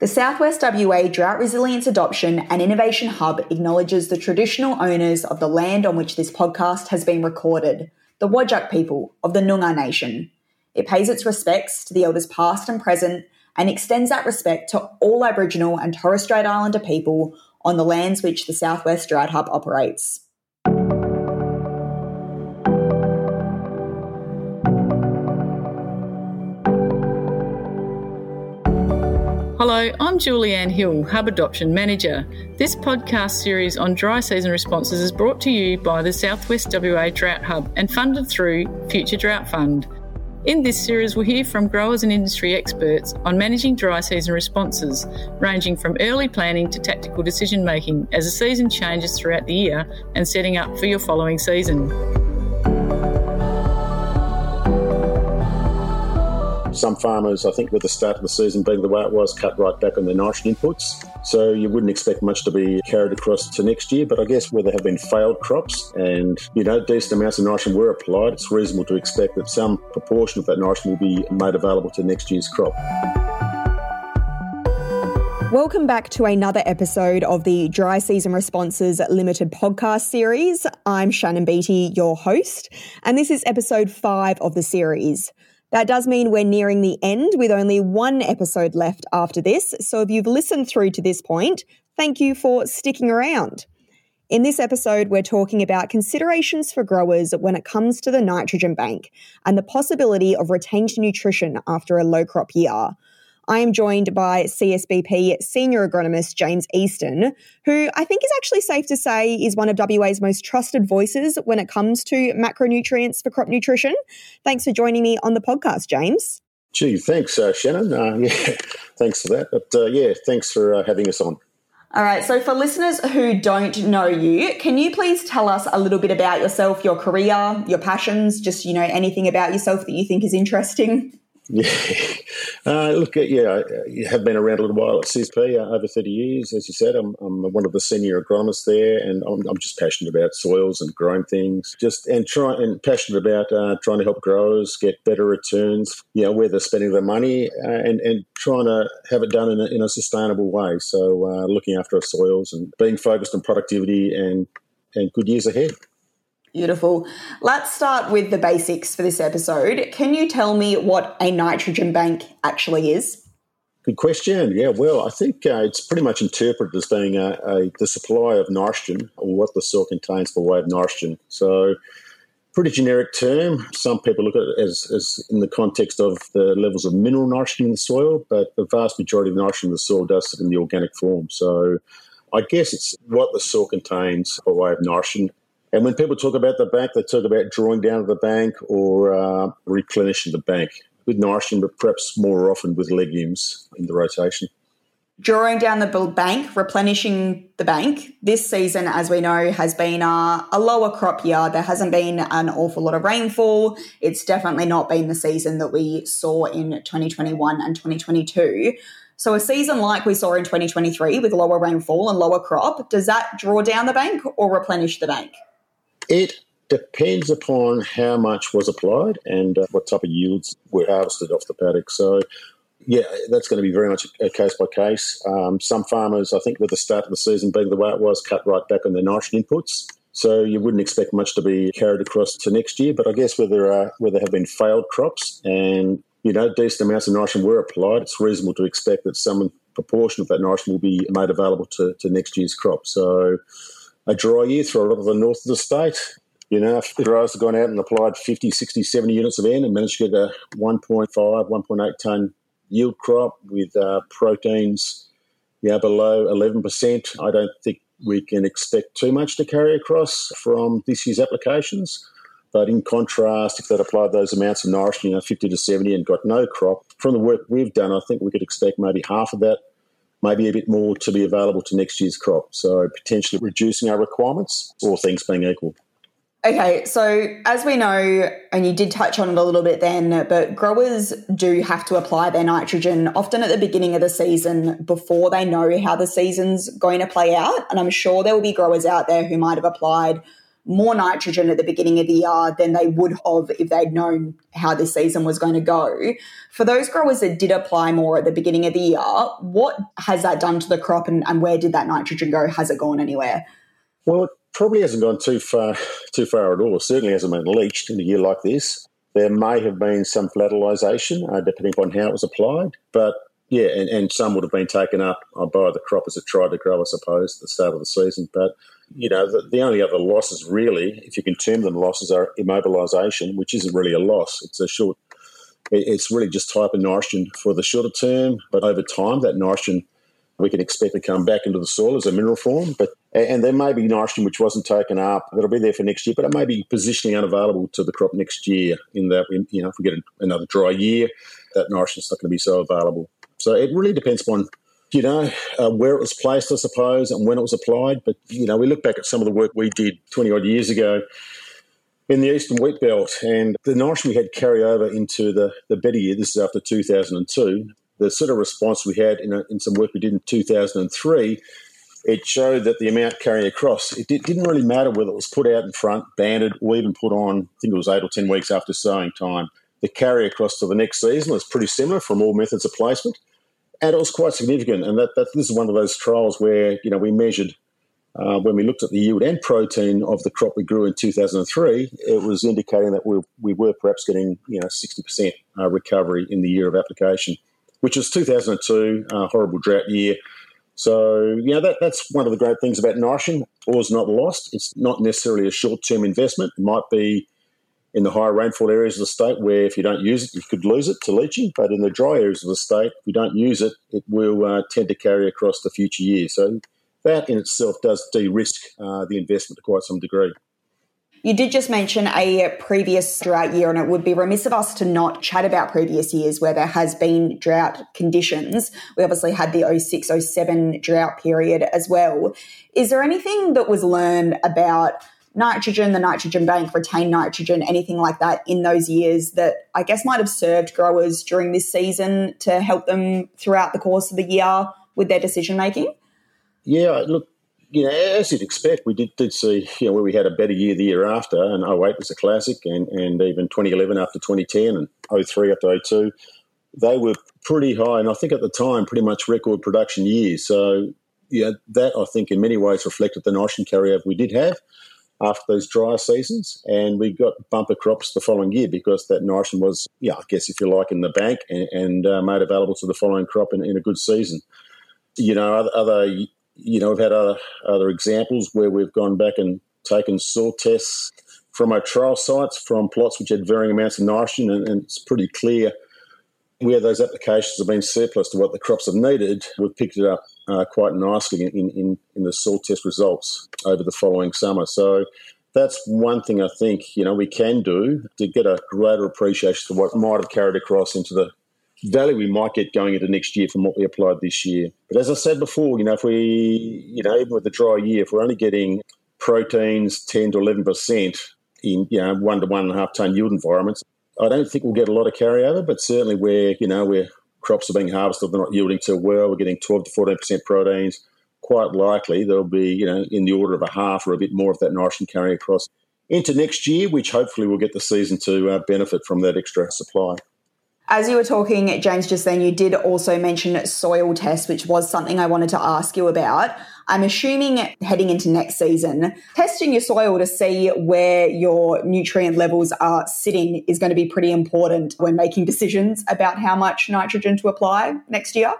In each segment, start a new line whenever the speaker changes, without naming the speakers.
The Southwest WA Drought Resilience Adoption and Innovation Hub acknowledges the traditional owners of the land on which this podcast has been recorded, the Whadjuk people of the Noongar Nation. It pays its respects to the elders past and present and extends that respect to all Aboriginal and Torres Strait Islander people on the lands which the Southwest Drought Hub operates.
Hello, I'm Julianne Hill, Hub Adoption Manager. This podcast series on dry season responses is brought to you by the Southwest WA Drought Hub and funded through Future Drought Fund. In this series, we'll hear from growers and industry experts on managing dry season responses, ranging from early planning to tactical decision making as the season changes throughout the year and setting up for your following season.
Some farmers, I think, with the start of the season being the way it was, cut right back on their nitrogen inputs. So you wouldn't expect much to be carried across to next year. But I guess where there have been failed crops and, you know, decent amounts of nitrogen were applied, it's reasonable to expect that some proportion of that nitrogen will be made available to next year's crop.
Welcome back to another episode of the Dry Season Responses Limited podcast series. I'm Shannon Beattie, your host, and this is episode five of the series. That does mean we're nearing the end with only one episode left after this. So if you've listened through to this point, thank you for sticking around. In this episode, we're talking about considerations for growers when it comes to the nitrogen bank and the possibility of retained nutrition after a low crop year. I am joined by CSBP Senior Agronomist James Easton, who I think is actually safe to say is one of WA's most trusted voices when it comes to macronutrients for crop nutrition. Thanks for joining me on the podcast, James.
Gee, thanks, uh, Shannon. Uh, yeah, thanks for that. But uh, yeah, thanks for uh, having us on.
All right, so for listeners who don't know you, can you please tell us a little bit about yourself, your career, your passions, just, you know, anything about yourself that you think is interesting?
Yeah, uh, look, yeah, I have been around a little while at CSBP, uh, over 30 years. As you said, I'm, I'm one of the senior agronomists there, and I'm, I'm, just passionate about soils and growing things, just and try and passionate about uh, trying to help growers get better returns, you know, where they're spending their money, uh, and, and trying to have it done in a, in a sustainable way. So, uh, looking after our soils and being focused on productivity and, and good years ahead.
Beautiful. Let's start with the basics for this episode. Can you tell me what a nitrogen bank actually is?
Good question. Yeah, well, I think uh, it's pretty much interpreted as being a, a, the supply of nitrogen or what the soil contains for way of nitrogen. So, pretty generic term. Some people look at it as, as in the context of the levels of mineral nitrogen in the soil, but the vast majority of nitrogen in the soil does sit in the organic form. So, I guess it's what the soil contains by way of nitrogen and when people talk about the bank, they talk about drawing down the bank or uh, replenishing the bank with nitrogen, but perhaps more often with legumes in the rotation.
Drawing down the bank, replenishing the bank. This season, as we know, has been a, a lower crop year. There hasn't been an awful lot of rainfall. It's definitely not been the season that we saw in 2021 and 2022. So, a season like we saw in 2023 with lower rainfall and lower crop, does that draw down the bank or replenish the bank?
It depends upon how much was applied and uh, what type of yields were harvested off the paddock. So, yeah, that's going to be very much a case by case. Um, some farmers, I think, with the start of the season being the way it was, cut right back on their nitrogen inputs. So you wouldn't expect much to be carried across to next year. But I guess where there are where there have been failed crops and you know decent amounts of nitrogen were applied, it's reasonable to expect that some proportion of that nitrogen will be made available to, to next year's crop. So a dry year through a lot of the north of the state. You know, if growers have gone out and applied 50, 60, 70 units of N and managed to get a 1.5, 1.8 tonne yield crop with uh, proteins yeah, below 11%, I don't think we can expect too much to carry across from this year's applications. But in contrast, if they'd applied those amounts of nitrogen, you know, 50 to 70 and got no crop, from the work we've done, I think we could expect maybe half of that maybe a bit more to be available to next year's crop. So potentially reducing our requirements, all things being equal.
Okay, so as we know, and you did touch on it a little bit then, but growers do have to apply their nitrogen often at the beginning of the season before they know how the season's going to play out. And I'm sure there will be growers out there who might have applied more nitrogen at the beginning of the year than they would have if they'd known how this season was going to go. For those growers that did apply more at the beginning of the year, what has that done to the crop and, and where did that nitrogen go? Has it gone anywhere?
Well, it probably hasn't gone too far too far at all. It certainly hasn't been leached in a year like this. There may have been some fertilisation, uh, depending on how it was applied, but yeah, and, and some would have been taken up uh, by the crop that tried to grow, I suppose, at the start of the season. But you know, the, the, only other losses really, if you can term them losses, are immobilisation, which isn't really a loss. It's a short. It's really just type of nitrogen for the shorter term, but over time, that nitrogen we can expect to come back into the soil as a mineral form. But and there may be nitrogen which wasn't taken up that'll be there for next year, but it may be positionally unavailable to the crop next year. In that, you know, if we get another dry year, that nitrogen's not going to be so available. So it really depends on you know, uh, where it was placed, I suppose, and when it was applied. But, you know, we look back at some of the work we did 20 odd years ago in the Eastern Wheat Belt, and the nitrogen we had carry over into the, the better year, this is after 2002, the sort of response we had in, a, in some work we did in 2003, it showed that the amount carrying across, it did, didn't really matter whether it was put out in front, banded, or even put on, I think it was eight or 10 weeks after sowing time. The carry across to the next season was pretty similar from all methods of placement and it was quite significant. And that, that this is one of those trials where you know we measured uh, when we looked at the yield and protein of the crop we grew in 2003. It was indicating that we, we were perhaps getting you know 60% uh, recovery in the year of application, which was 2002, uh, horrible drought year. So, you know, that, that's one of the great things about nitrogen. Ore's not lost. It's not necessarily a short term investment. It might be in the higher rainfall areas of the state where if you don't use it, you could lose it to leaching. But in the dry areas of the state, if you don't use it, it will uh, tend to carry across the future years. So that in itself does de risk uh, the investment to quite some degree.
You did just mention a previous drought year, and it would be remiss of us to not chat about previous years where there has been drought conditions. We obviously had the 06 07 drought period as well. Is there anything that was learned about nitrogen, the nitrogen bank, retained nitrogen, anything like that in those years that I guess might have served growers during this season to help them throughout the course of the year with their decision making?
Yeah, look, you know, as you'd expect, we did, did see, you know, where we had a better year the year after, and 08 was a classic, and, and even 2011 after 2010, and 03 after 02. They were pretty high, and I think at the time, pretty much record production years. So, yeah, that I think in many ways reflected the nitrogen carryover we did have after those drier seasons, and we got bumper crops the following year because that nitrogen was, yeah, I guess if you like, in the bank and, and uh, made available to the following crop in, in, a good season. You know, other, other, you know, we've had other other examples where we've gone back and taken soil tests from our trial sites from plots which had varying amounts of nitrogen, and, and it's pretty clear where those applications have been surplus to what the crops have needed, we've picked it up uh, quite nicely in, in, in the soil test results over the following summer. So that's one thing I think you know we can do to get a greater appreciation for what might have carried across into the value we might get going into next year from what we applied this year. But as I said before, you know, if we, you know, even with the dry year, if we're only getting proteins 10 to 11% in, you know, one to one and a half ton yield environments, I don't think we'll get a lot of carryover, but certainly where, you know, where crops are being harvested, they're not yielding too well, we're getting 12 to 14% proteins, quite likely there'll be, you know, in the order of a half or a bit more of that nitrogen carrying across into next year, which hopefully will get the season to uh, benefit from that extra supply.
As you were talking, James, just then, you did also mention soil tests, which was something I wanted to ask you about. I'm assuming heading into next season, testing your soil to see where your nutrient levels are sitting is going to be pretty important when making decisions about how much nitrogen to apply next year.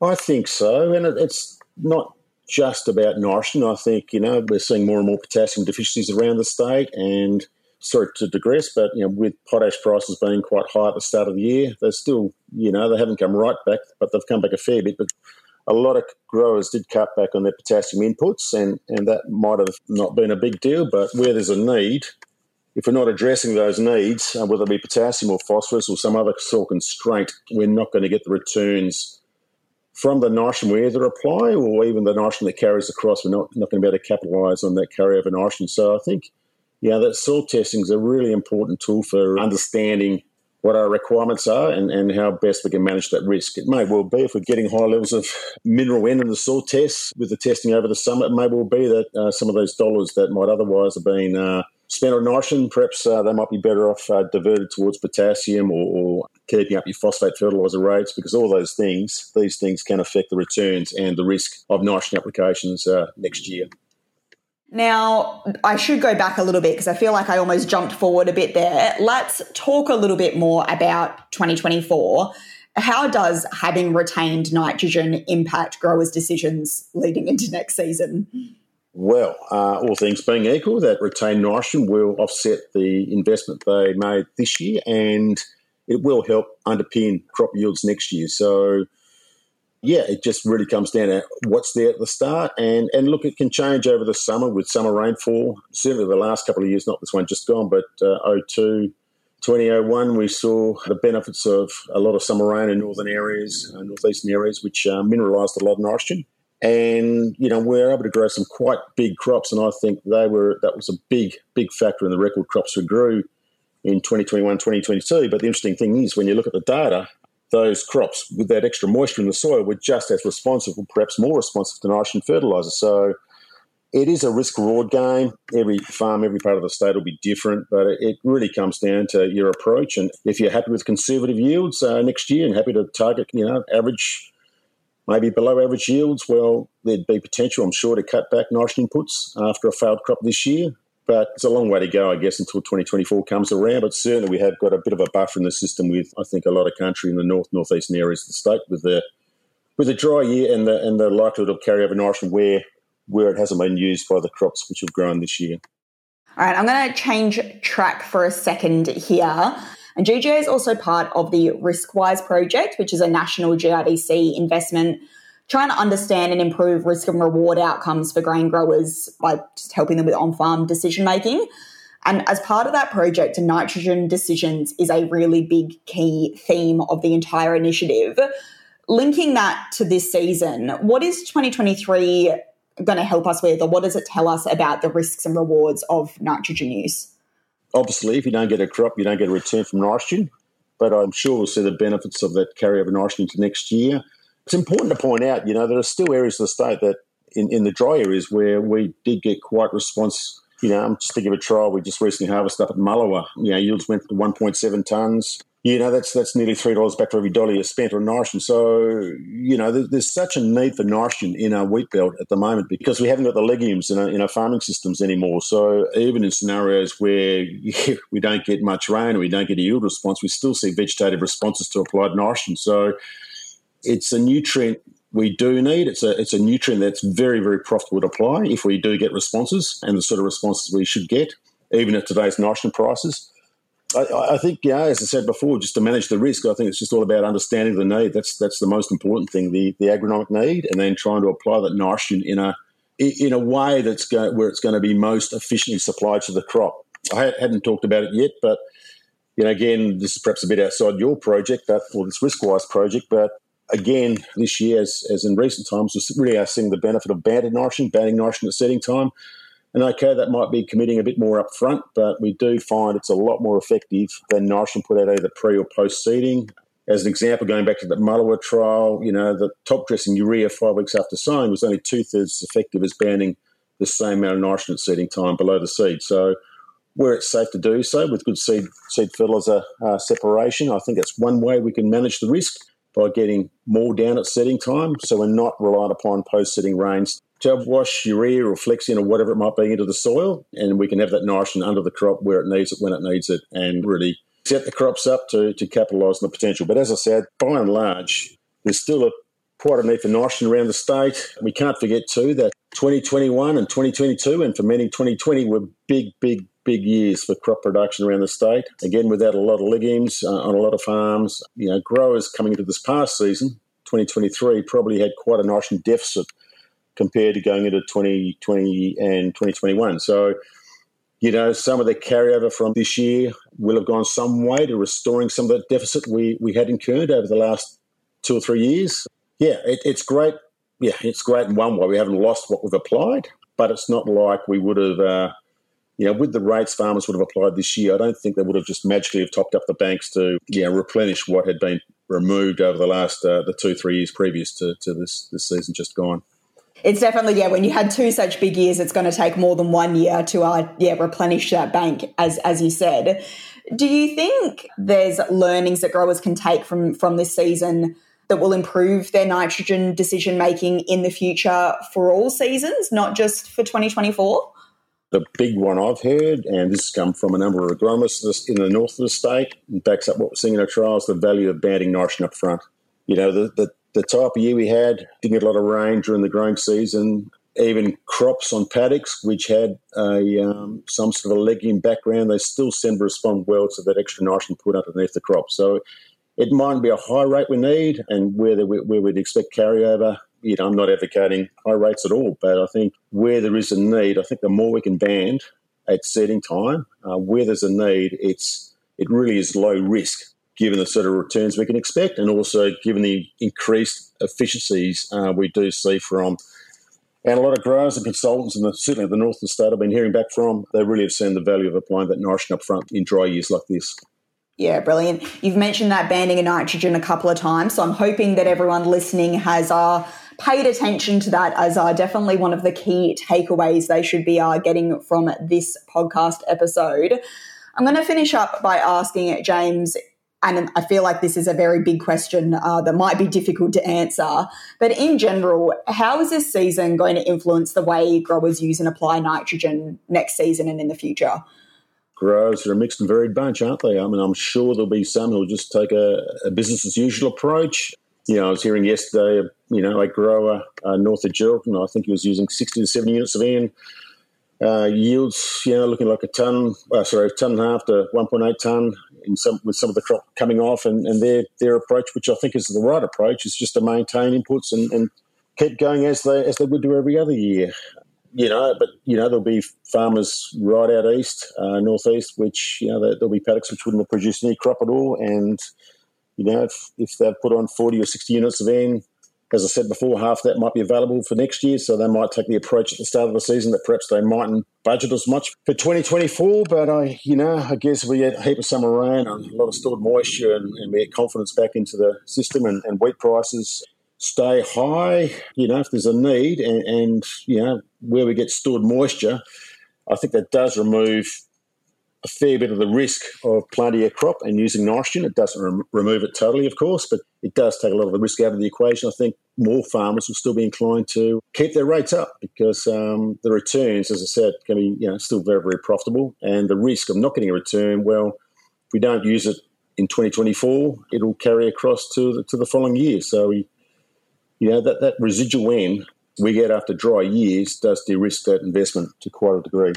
I think so. And it's not just about nitrogen. I think, you know, we're seeing more and more potassium deficiencies around the state and sorry to digress, but you know, with potash prices being quite high at the start of the year, they're still, you know, they haven't come right back, but they've come back a fair bit. But a lot of growers did cut back on their potassium inputs, and, and that might have not been a big deal. But where there's a need, if we're not addressing those needs, uh, whether it be potassium or phosphorus or some other soil constraint, we're not going to get the returns from the nitrogen we either apply or even the nitrogen that carries across. We're not, not going to be able to capitalise on that carryover nitrogen. So I think yeah, that soil testing is a really important tool for understanding what our requirements are and, and how best we can manage that risk. It may well be if we're getting high levels of mineral N in the soil tests with the testing over the summer, it may well be that uh, some of those dollars that might otherwise have been uh, spent on nitrogen, perhaps uh, they might be better off uh, diverted towards potassium or, or, keeping up your phosphate fertiliser rates because all those things, these things can affect the returns and the risk of nitrogen applications uh, next year.
Now, I should go back a little bit because I feel like I almost jumped forward a bit there. Let's talk a little bit more about 2024. How does having retained nitrogen impact growers' decisions leading into next season?
Well, uh, all things being equal, that retained nitrogen will offset the investment they made this year and it will help underpin crop yields next year. So, yeah, it just really comes down to what's there at the start. And, and look, it can change over the summer with summer rainfall. Certainly the last couple of years, not this one just gone, but uh, 02, 2001, we saw the benefits of a lot of summer rain in northern areas, uh, northeastern areas, which uh, mineralised a lot of nitrogen. And, you know, we were able to grow some quite big crops. And I think they were, that was a big, big factor in the record crops we grew in 2021, 2022. But the interesting thing is when you look at the data, those crops with that extra moisture in the soil were just as responsive, or perhaps more responsive to nitrogen fertiliser. So it is a risk reward game. Every farm, every part of the state will be different, but it really comes down to your approach. And if you're happy with conservative yields uh, next year and happy to target, you know, average, maybe below average yields, well, there'd be potential, I'm sure, to cut back nitrogen inputs after a failed crop this year. But it's a long way to go, I guess, until 2024 comes around. But certainly we have got a bit of a buffer in the system with, I think, a lot of country in the north, northeastern areas of the state with the with a dry year and the and the likelihood of carryover nitrogen where where it hasn't been used by the crops which have grown this year.
All right, I'm going to change track for a second here. And GGA is also part of the RiskWise project, which is a national GRDC investment trying to understand and improve risk and reward outcomes for grain growers by just helping them with on farm decision making. And as part of that project, nitrogen decisions is a really big key theme of the entire initiative. Linking that to this season, what is 2023 going to help us with, or what does it tell us about the risks and rewards of nitrogen use?
Obviously, if you don't get a crop, you don't get a return from nitrogen. But I'm sure we'll see the benefits of that carryover nitrogen to next year. It's important to point out, you know, there are still areas of the state that in, in the dry areas where we did get quite response. You know, I'm just to give a trial. We just recently harvested up at Mullewa. You know, yields went to 1.7 tonnes. You know, that's that's nearly three dollars back for every dollar you spent on nitrogen. So, you know, there's, there's, such a need for nitrogen in our wheat belt at the moment because we haven't got the legumes in our, in our farming systems anymore. So, even in scenarios where we don't get much rain or we don't get a yield response, we still see vegetative responses to applied nitrogen. So, it's a nutrient we do need. It's a it's a nutrient that's very very profitable to apply if we do get responses and the sort of responses we should get, even at today's nitrogen prices. I, I think, yeah, as I said before, just to manage the risk, I think it's just all about understanding the need. That's that's the most important thing, the the agronomic need, and then trying to apply that nitrogen in a in a way that's going where it's going to be most efficiently supplied to the crop. I hadn't talked about it yet, but you know, again, this is perhaps a bit outside your project, but or this risk-wise project, but again, this year, as, as in recent times, we really are seeing the benefit of banded nitrogen, banding nitrogen at seeding time. And okay, that might be committing a bit more up front, but we do find it's a lot more effective than nitrogen put out either pre or post seeding. As an example, going back to the Mullewa trial, you know, the top dressing urea five weeks after sowing was only two thirds as effective as banding the same amount of nitrogen at seeding time below the seed. So, where it's safe to do so with good seed seed fertilizer uh, separation, I think that's one way we can manage the risk by getting more down at seeding time. So we're not reliant upon post setting rains to wash urea or Flexi-N or whatever it might be into the soil. And we can have that nitrogen under the crop where it needs it when it needs it and really set the crops up to, to capitalise on the potential. But as I said, by and large, there's still a quite a need for nitrogen around the state. We can't forget too that 2021 and 2022 and for many 2020 were big, big big years for crop production around the state. Again, without a lot of legumes uh, on a lot of farms, you know, growers coming into this past season, 2023, probably had quite a nitrogen deficit compared to going into 2020 and 2021. So, you know, some of the carryover from this year will have gone some way to restoring some of the deficit we, we had incurred over the last two or three years. Yeah, it, it's great. Yeah, it's great in one way. We haven't lost what we've applied, but it's not like we would have. Uh, you know, with the rates farmers would have applied this year, I don't think they would have just magically have topped up the banks to, you know, replenish what had been removed over the last uh, the two three years previous to, to this this season just gone.
It's definitely yeah. When you had two such big years, it's going to take more than one year to uh, yeah replenish that bank, as as you said. Do you think there's learnings that growers can take from from this season that will improve their nitrogen decision making in the future for all seasons, not just for 2024?
The big one I've heard, and this has come from a number of agronomists in the north of the state, and backs up what we're seeing in our trials, the value of banding nitrogen up front. You know, the, the, the type of year we had, didn't get a lot of rain during the growing season, even crops on paddocks, which had a, um, some sort of a legume background, they still seem to respond well to that extra nitrogen put underneath the crop. So it might be a high rate we need, and where, the, where we'd expect carryover, you know, I'm not advocating high rates at all, but I think where there is a need, I think the more we can band at seeding time, uh, where there's a need, it's it really is low risk given the sort of returns we can expect, and also given the increased efficiencies uh, we do see from. And a lot of growers and consultants, and certainly the north of state, I've been hearing back from, they really have seen the value of applying that nitrogen up front in dry years like this.
Yeah, brilliant. You've mentioned that banding of nitrogen a couple of times, so I'm hoping that everyone listening has uh, paid attention to that as uh, definitely one of the key takeaways they should be uh, getting from this podcast episode. I'm going to finish up by asking James, and I feel like this is a very big question uh, that might be difficult to answer, but in general, how is this season going to influence the way growers use and apply nitrogen next season and in the future?
growers are a mixed and varied bunch, aren't they? I mean, I'm sure there'll be some who'll just take a, a business as usual approach. You know, I was hearing yesterday, you know, a grower uh, north of Geraldton, I think he was using 60 to 70 units of N. Uh, yields, you know, looking like a ton, uh, sorry, a ton and a half to 1.8 ton in some, with some of the crop coming off. And, and their, their approach, which I think is the right approach, is just to maintain inputs and, and keep going as they, as they would do every other year you know, but you know there'll be farmers right out east, uh, northeast, which you know there'll be paddocks which wouldn't have produced any crop at all, and you know if, if they've put on forty or sixty units of N, as I said before, half that might be available for next year, so they might take the approach at the start of the season that perhaps they mightn't budget as much for 2024. But I, you know, I guess we get a heap of summer rain and a lot of stored moisture, and, and we get confidence back into the system, and, and wheat prices stay high, you know, if there's a need, and, and, you know, where we get stored moisture, I think that does remove a fair bit of the risk of planting a crop and using nitrogen. It doesn't rem- remove it totally, of course, but it does take a lot of the risk out of the equation. I think more farmers will still be inclined to keep their rates up because um, the returns, as I said, can be you know still very very profitable, and the risk of not getting a return, well, if we don't use it in 2024, it'll carry across to the, to the following year. So we you know, that, that residual N we get after dry years does de-risk that investment to quite a degree.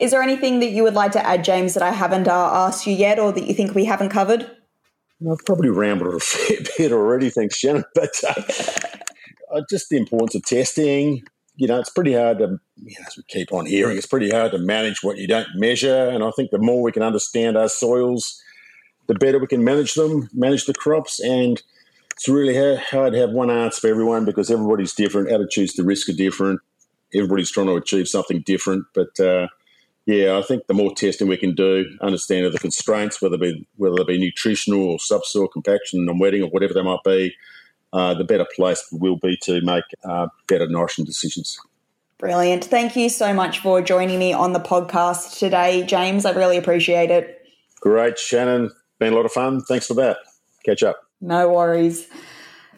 Is there anything that you would like to add, James, that I haven't uh, asked you yet or that you think we haven't covered?
I've probably rambled a fair bit already, thanks, Shannon. But uh, uh, just the importance of testing. You know, it's pretty hard to, you know, as we keep on hearing, it's pretty hard to manage what you don't measure. And I think the more we can understand our soils, the better we can manage them, manage the crops, and – it's really hard to have one answer for everyone because everybody's different. Attitudes to risk are different. Everybody's trying to achieve something different. But uh, yeah, I think the more testing we can do, understanding the constraints, whether it be whether they be nutritional or subsoil compaction and wetting or whatever they might be, uh, the better place we'll be to make uh, better nourishing decisions.
Brilliant. Thank you so much for joining me on the podcast today, James. I really appreciate it.
Great, Shannon. Been a lot of fun. Thanks for that. Catch up.
No worries.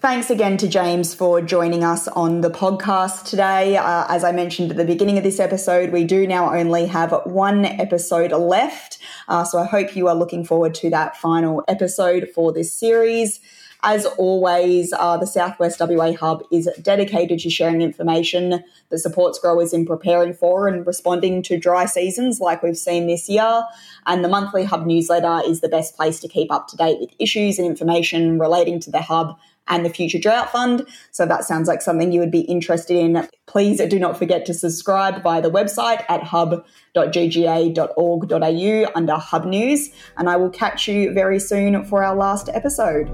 Thanks again to James for joining us on the podcast today. Uh, as I mentioned at the beginning of this episode, we do now only have one episode left. Uh, so I hope you are looking forward to that final episode for this series. As always, uh, the Southwest WA Hub is dedicated to sharing information that supports growers in preparing for and responding to dry seasons like we've seen this year. And the monthly Hub newsletter is the best place to keep up to date with issues and information relating to the Hub and the Future Drought Fund. So that sounds like something you would be interested in. Please do not forget to subscribe via the website at hub.gga.org.au under Hub News. And I will catch you very soon for our last episode.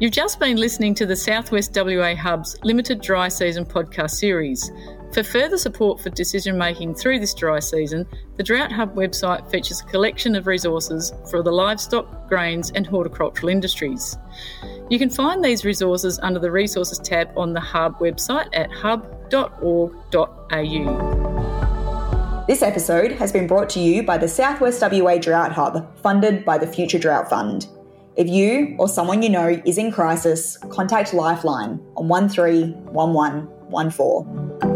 You've just been listening to the Southwest WA Hub's limited dry season podcast series. For further support for decision making through this dry season, the Drought Hub website features a collection of resources for the livestock, grains, and horticultural industries. You can find these resources under the Resources tab on the Hub website at hub.org.au.
This episode has been brought to you by the Southwest WA Drought Hub, funded by the Future Drought Fund. If you or someone you know is in crisis, contact Lifeline on 131114.